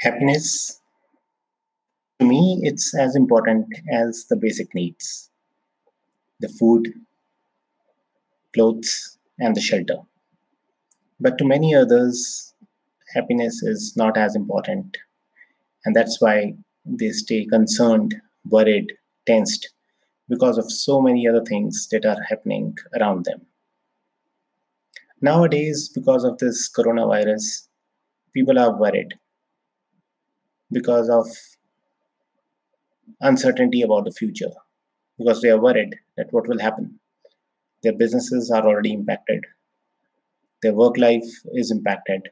Happiness, to me, it's as important as the basic needs the food, clothes, and the shelter. But to many others, happiness is not as important. And that's why they stay concerned, worried, tensed because of so many other things that are happening around them. Nowadays, because of this coronavirus, people are worried because of uncertainty about the future, because they are worried that what will happen. Their businesses are already impacted, their work life is impacted,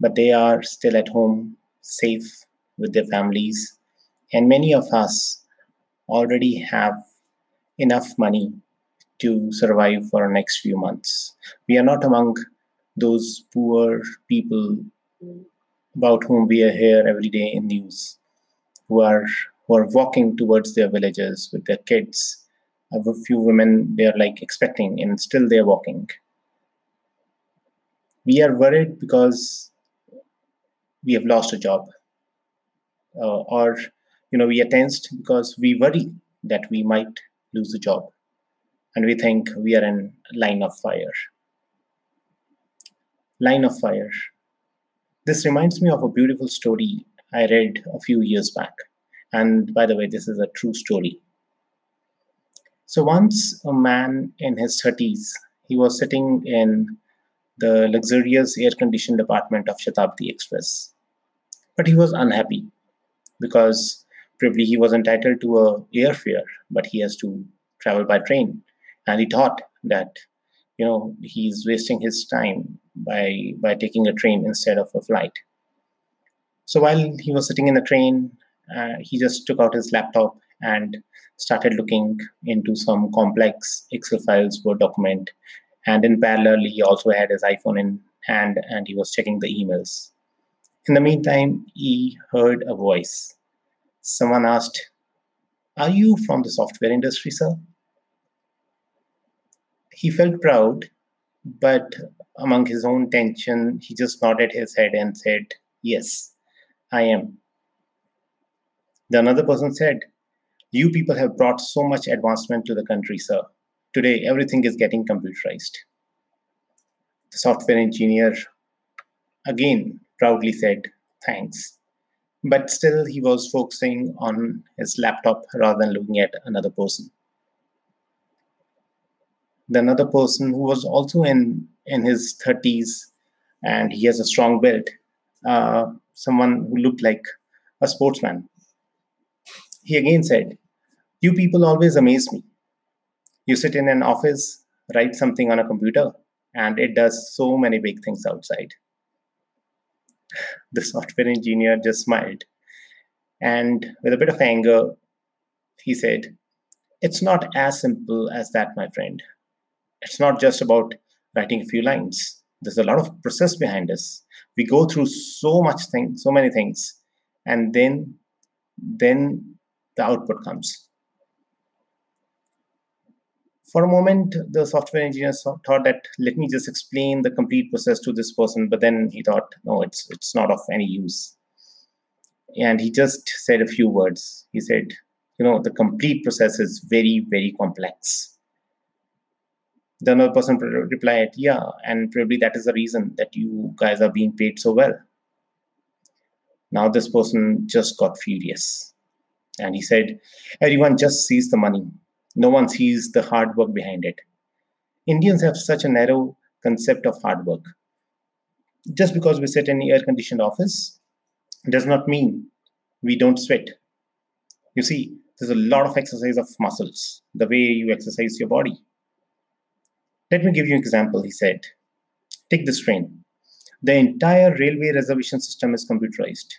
but they are still at home, safe with their families. And many of us already have enough money to survive for the next few months. We are not among those poor people about whom we hear every day in news who are who are walking towards their villages with their kids. I have a few women they are like expecting and still they're walking. We are worried because we have lost a job. Uh, or you know we are tensed because we worry that we might lose the job and we think we are in line of fire line of fire this reminds me of a beautiful story I read a few years back. And by the way, this is a true story. So once a man in his 30s, he was sitting in the luxurious air-conditioned apartment of Shatabdi Express. But he was unhappy because probably he was entitled to a airfare, but he has to travel by train. And he thought that, you know, he's wasting his time by by taking a train instead of a flight. So while he was sitting in the train, uh, he just took out his laptop and started looking into some complex Excel files Word document. And in parallel, he also had his iPhone in hand and he was checking the emails. In the meantime, he heard a voice. Someone asked, Are you from the software industry, sir? He felt proud, but among his own tension, he just nodded his head and said, Yes, I am. The another person said, You people have brought so much advancement to the country, sir. Today, everything is getting computerized. The software engineer again proudly said, Thanks. But still, he was focusing on his laptop rather than looking at another person the another person who was also in in his 30s and he has a strong build uh, someone who looked like a sportsman. He again said you people always amaze me. You sit in an office write something on a computer and it does so many big things outside. The software engineer just smiled and with a bit of anger he said it's not as simple as that my friend. It's not just about writing a few lines. There's a lot of process behind us we go through so much thing so many things and then then the output comes. For a moment the software engineer thought that let me just explain the complete process to this person but then he thought no it's it's not of any use. And he just said a few words. He said you know the complete process is very very complex the another person replied, Yeah, and probably that is the reason that you guys are being paid so well. Now, this person just got furious. And he said, Everyone just sees the money. No one sees the hard work behind it. Indians have such a narrow concept of hard work. Just because we sit in air conditioned office does not mean we don't sweat. You see, there's a lot of exercise of muscles, the way you exercise your body let me give you an example, he said. Take this train. The entire railway reservation system is computerized.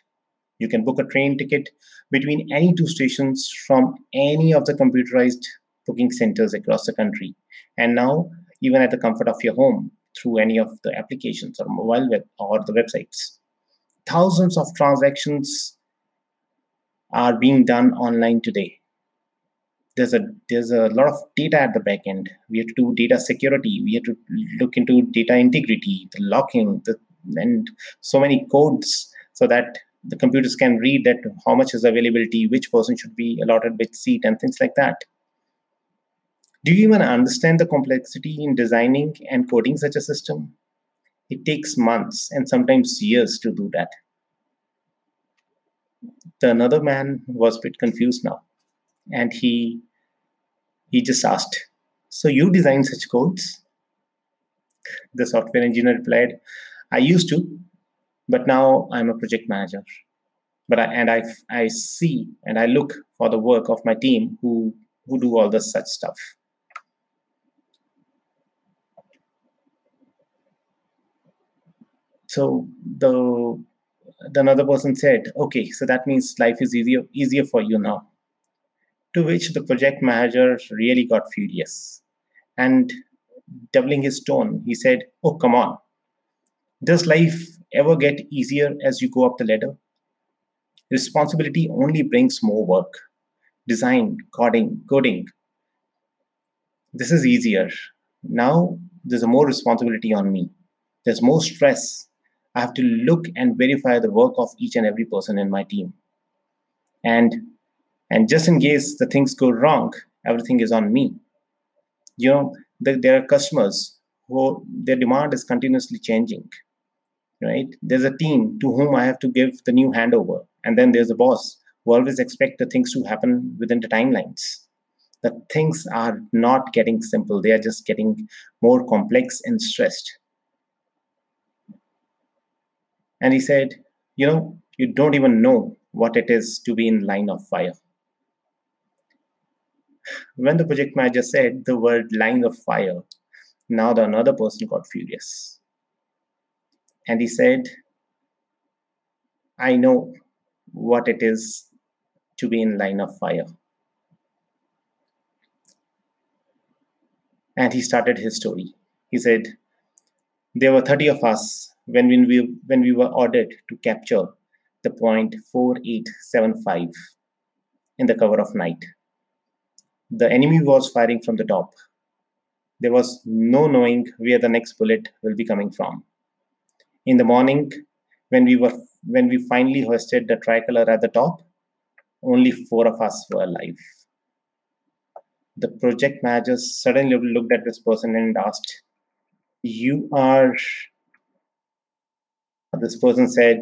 You can book a train ticket between any two stations from any of the computerized booking centers across the country. And now, even at the comfort of your home through any of the applications or mobile web or the websites. Thousands of transactions are being done online today there's a there's a lot of data at the back end. We have to do data security. We have to look into data integrity, the locking, the and so many codes so that the computers can read that how much is availability, which person should be allotted which seat, and things like that. Do you even understand the complexity in designing and coding such a system? It takes months and sometimes years to do that. The another man was a bit confused now, and he he just asked, "So you design such codes?" The software engineer replied, "I used to, but now I'm a project manager. But I, and I I see and I look for the work of my team who who do all this such stuff." So the the another person said, okay, so that means life is easier easier for you now. To which the project manager really got furious. And doubling his tone, he said, Oh, come on. Does life ever get easier as you go up the ladder? Responsibility only brings more work. Design, coding, coding. This is easier. Now there's more responsibility on me. There's more stress I have to look and verify the work of each and every person in my team. And and just in case the things go wrong, everything is on me. You know, the, there are customers who their demand is continuously changing. Right? There's a team to whom I have to give the new handover, and then there's a boss who always expect the things to happen within the timelines. The things are not getting simple; they are just getting more complex and stressed and he said, You know, you don't even know what it is to be in line of fire. When the project manager said the word line of fire, now the another person got furious. And he said, I know what it is to be in line of fire. And he started his story. He said, There were 30 of us when we when we were ordered to capture the point 4875 in the cover of night. The enemy was firing from the top. There was no knowing where the next bullet will be coming from. In the morning, when we were when we finally hoisted the tricolor at the top, only four of us were alive. The project manager suddenly looked at this person and asked, You are this person said,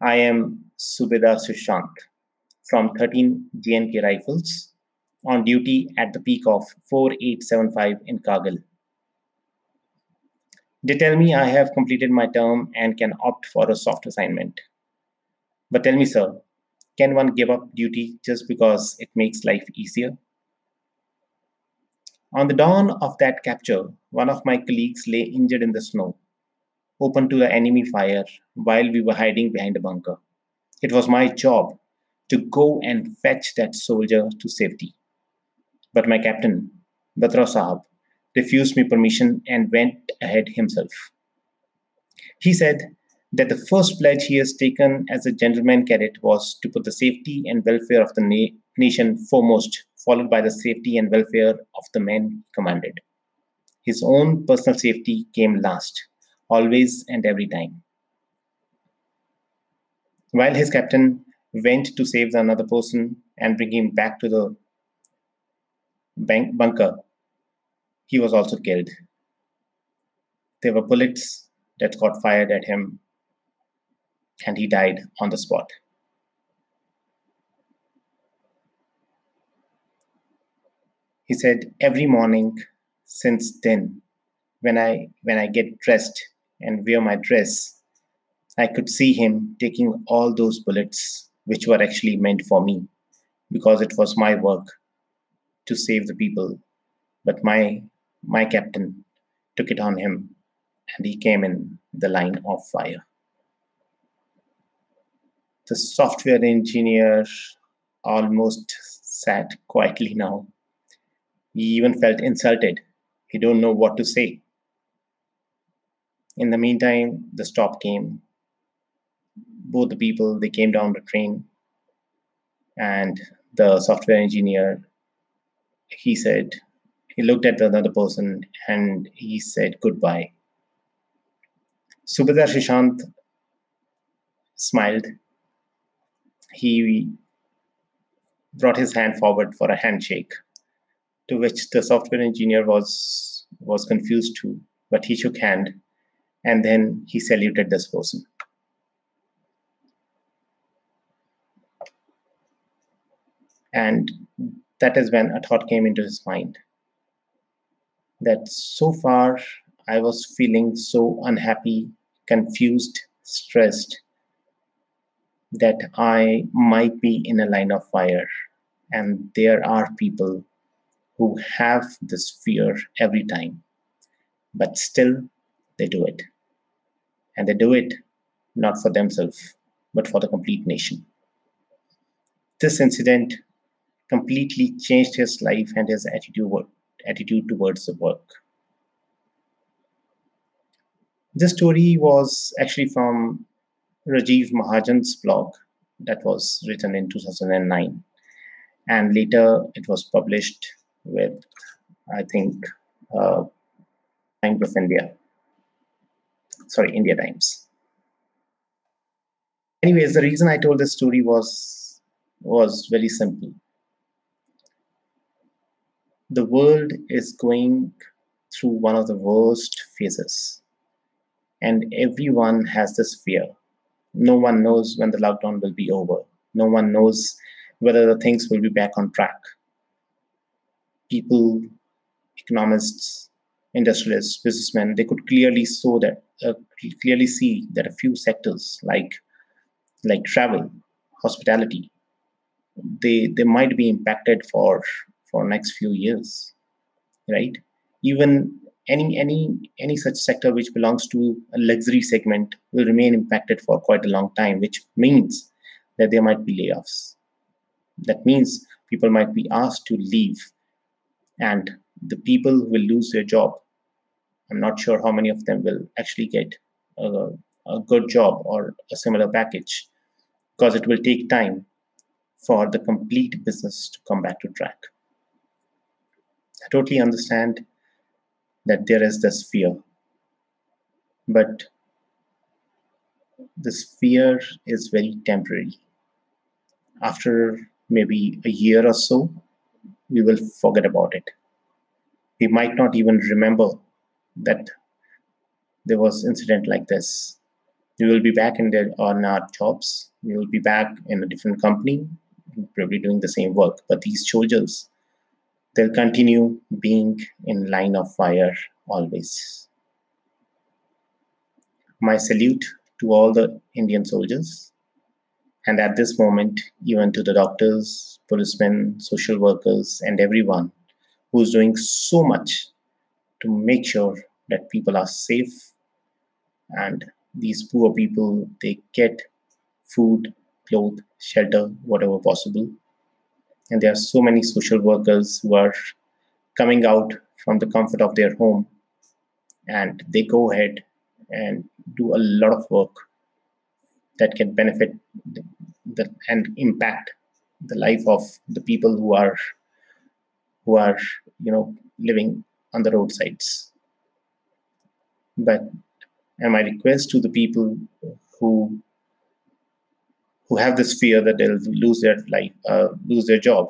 I am Subedar Sushant from 13 J&K Rifles on duty at the peak of 4875 in Kargil. They tell me I have completed my term and can opt for a soft assignment. But tell me, sir, can one give up duty just because it makes life easier? On the dawn of that capture, one of my colleagues lay injured in the snow open to the enemy fire while we were hiding behind a bunker. It was my job to go and fetch that soldier to safety. But my captain, Batra Sahab, refused me permission and went ahead himself. He said that the first pledge he has taken as a gentleman cadet was to put the safety and welfare of the na- nation foremost, followed by the safety and welfare of the men he commanded. His own personal safety came last always and every time. While his captain went to save another person and bring him back to the bank bunker, he was also killed. There were bullets that got fired at him, and he died on the spot. He said, Every morning since then, when I when I get dressed and wear my dress, I could see him taking all those bullets, which were actually meant for me, because it was my work to save the people. But my my captain took it on him, and he came in the line of fire. The software engineer almost sat quietly now. He even felt insulted. He don't know what to say. In the meantime, the stop came. Both the people they came down the train, and the software engineer he said he looked at the other person and he said goodbye. Subedar Sushant smiled. He brought his hand forward for a handshake, to which the software engineer was was confused too. But he shook hand, and then he saluted this person. And that is when a thought came into his mind that so far I was feeling so unhappy, confused, stressed that I might be in a line of fire. And there are people who have this fear every time, but still they do it. And they do it not for themselves, but for the complete nation. This incident completely changed his life and his attitude, attitude towards the work. This story was actually from Rajiv Mahajan's blog that was written in 2009. And later it was published with, I think, uh, Times of India. Sorry, India Times. Anyways, the reason I told this story was was very simple the world is going through one of the worst phases. And everyone has this fear. No one knows when the lockdown will be over. No one knows whether the things will be back on track. People economists industrialists businessmen they could clearly saw that uh, clearly see that a few sectors like like travel hospitality they they might be impacted for for next few years right? Even any any any such sector which belongs to a luxury segment will remain impacted for quite a long time which means that there might be layoffs. That means people might be asked to leave and the people will lose their job. I'm not sure how many of them will actually get a, a good job or a similar package because it will take time for the complete business to come back to track totally understand that there is this fear. But this fear is very temporary. After maybe a year or so, we will forget about it. We might not even remember that there was incident like this. We will be back in the, on our jobs. We will be back in a different company, probably doing the same work. But these soldiers they'll continue being in line of fire always. My salute to all the Indian soldiers, and at this moment, even to the doctors, policemen, social workers, and everyone who's doing so much to make sure that people are safe. And these poor people they get food, clothes, shelter, whatever possible and there are so many social workers who are coming out from the comfort of their home. And they go ahead and do a lot of work that can benefit the, the, and impact the life of the people who are who are you know living on the roadsides. But and my request to the people who who have this fear that they'll lose their life, uh, lose their job,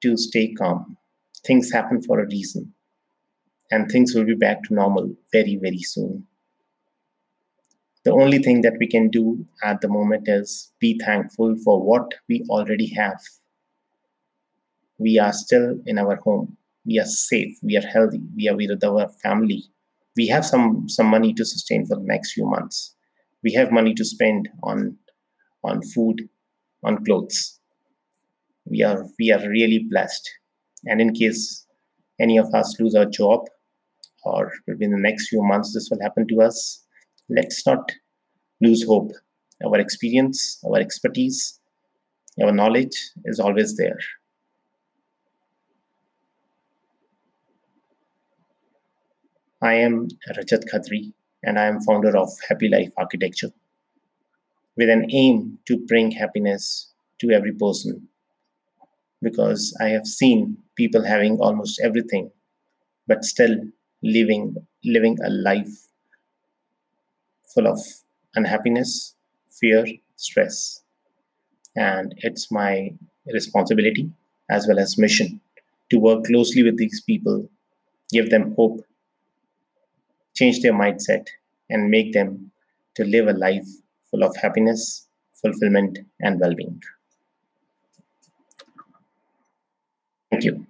to stay calm. Things happen for a reason, and things will be back to normal very, very soon. The only thing that we can do at the moment is be thankful for what we already have. We are still in our home. We are safe. We are healthy. We are with our family. We have some some money to sustain for the next few months. We have money to spend on on food, on clothes. We are we are really blessed. And in case any of us lose our job, or within the next few months this will happen to us, let's not lose hope. Our experience, our expertise, our knowledge is always there. I am Rajat Khatri and I am founder of Happy Life Architecture with an aim to bring happiness to every person. Because I have seen people having almost everything, but still living living a life full of unhappiness, fear, stress. And it's my responsibility as well as mission to work closely with these people, give them hope, change their mindset, and make them to live a life full of happiness, fulfillment, and well being. Thank you.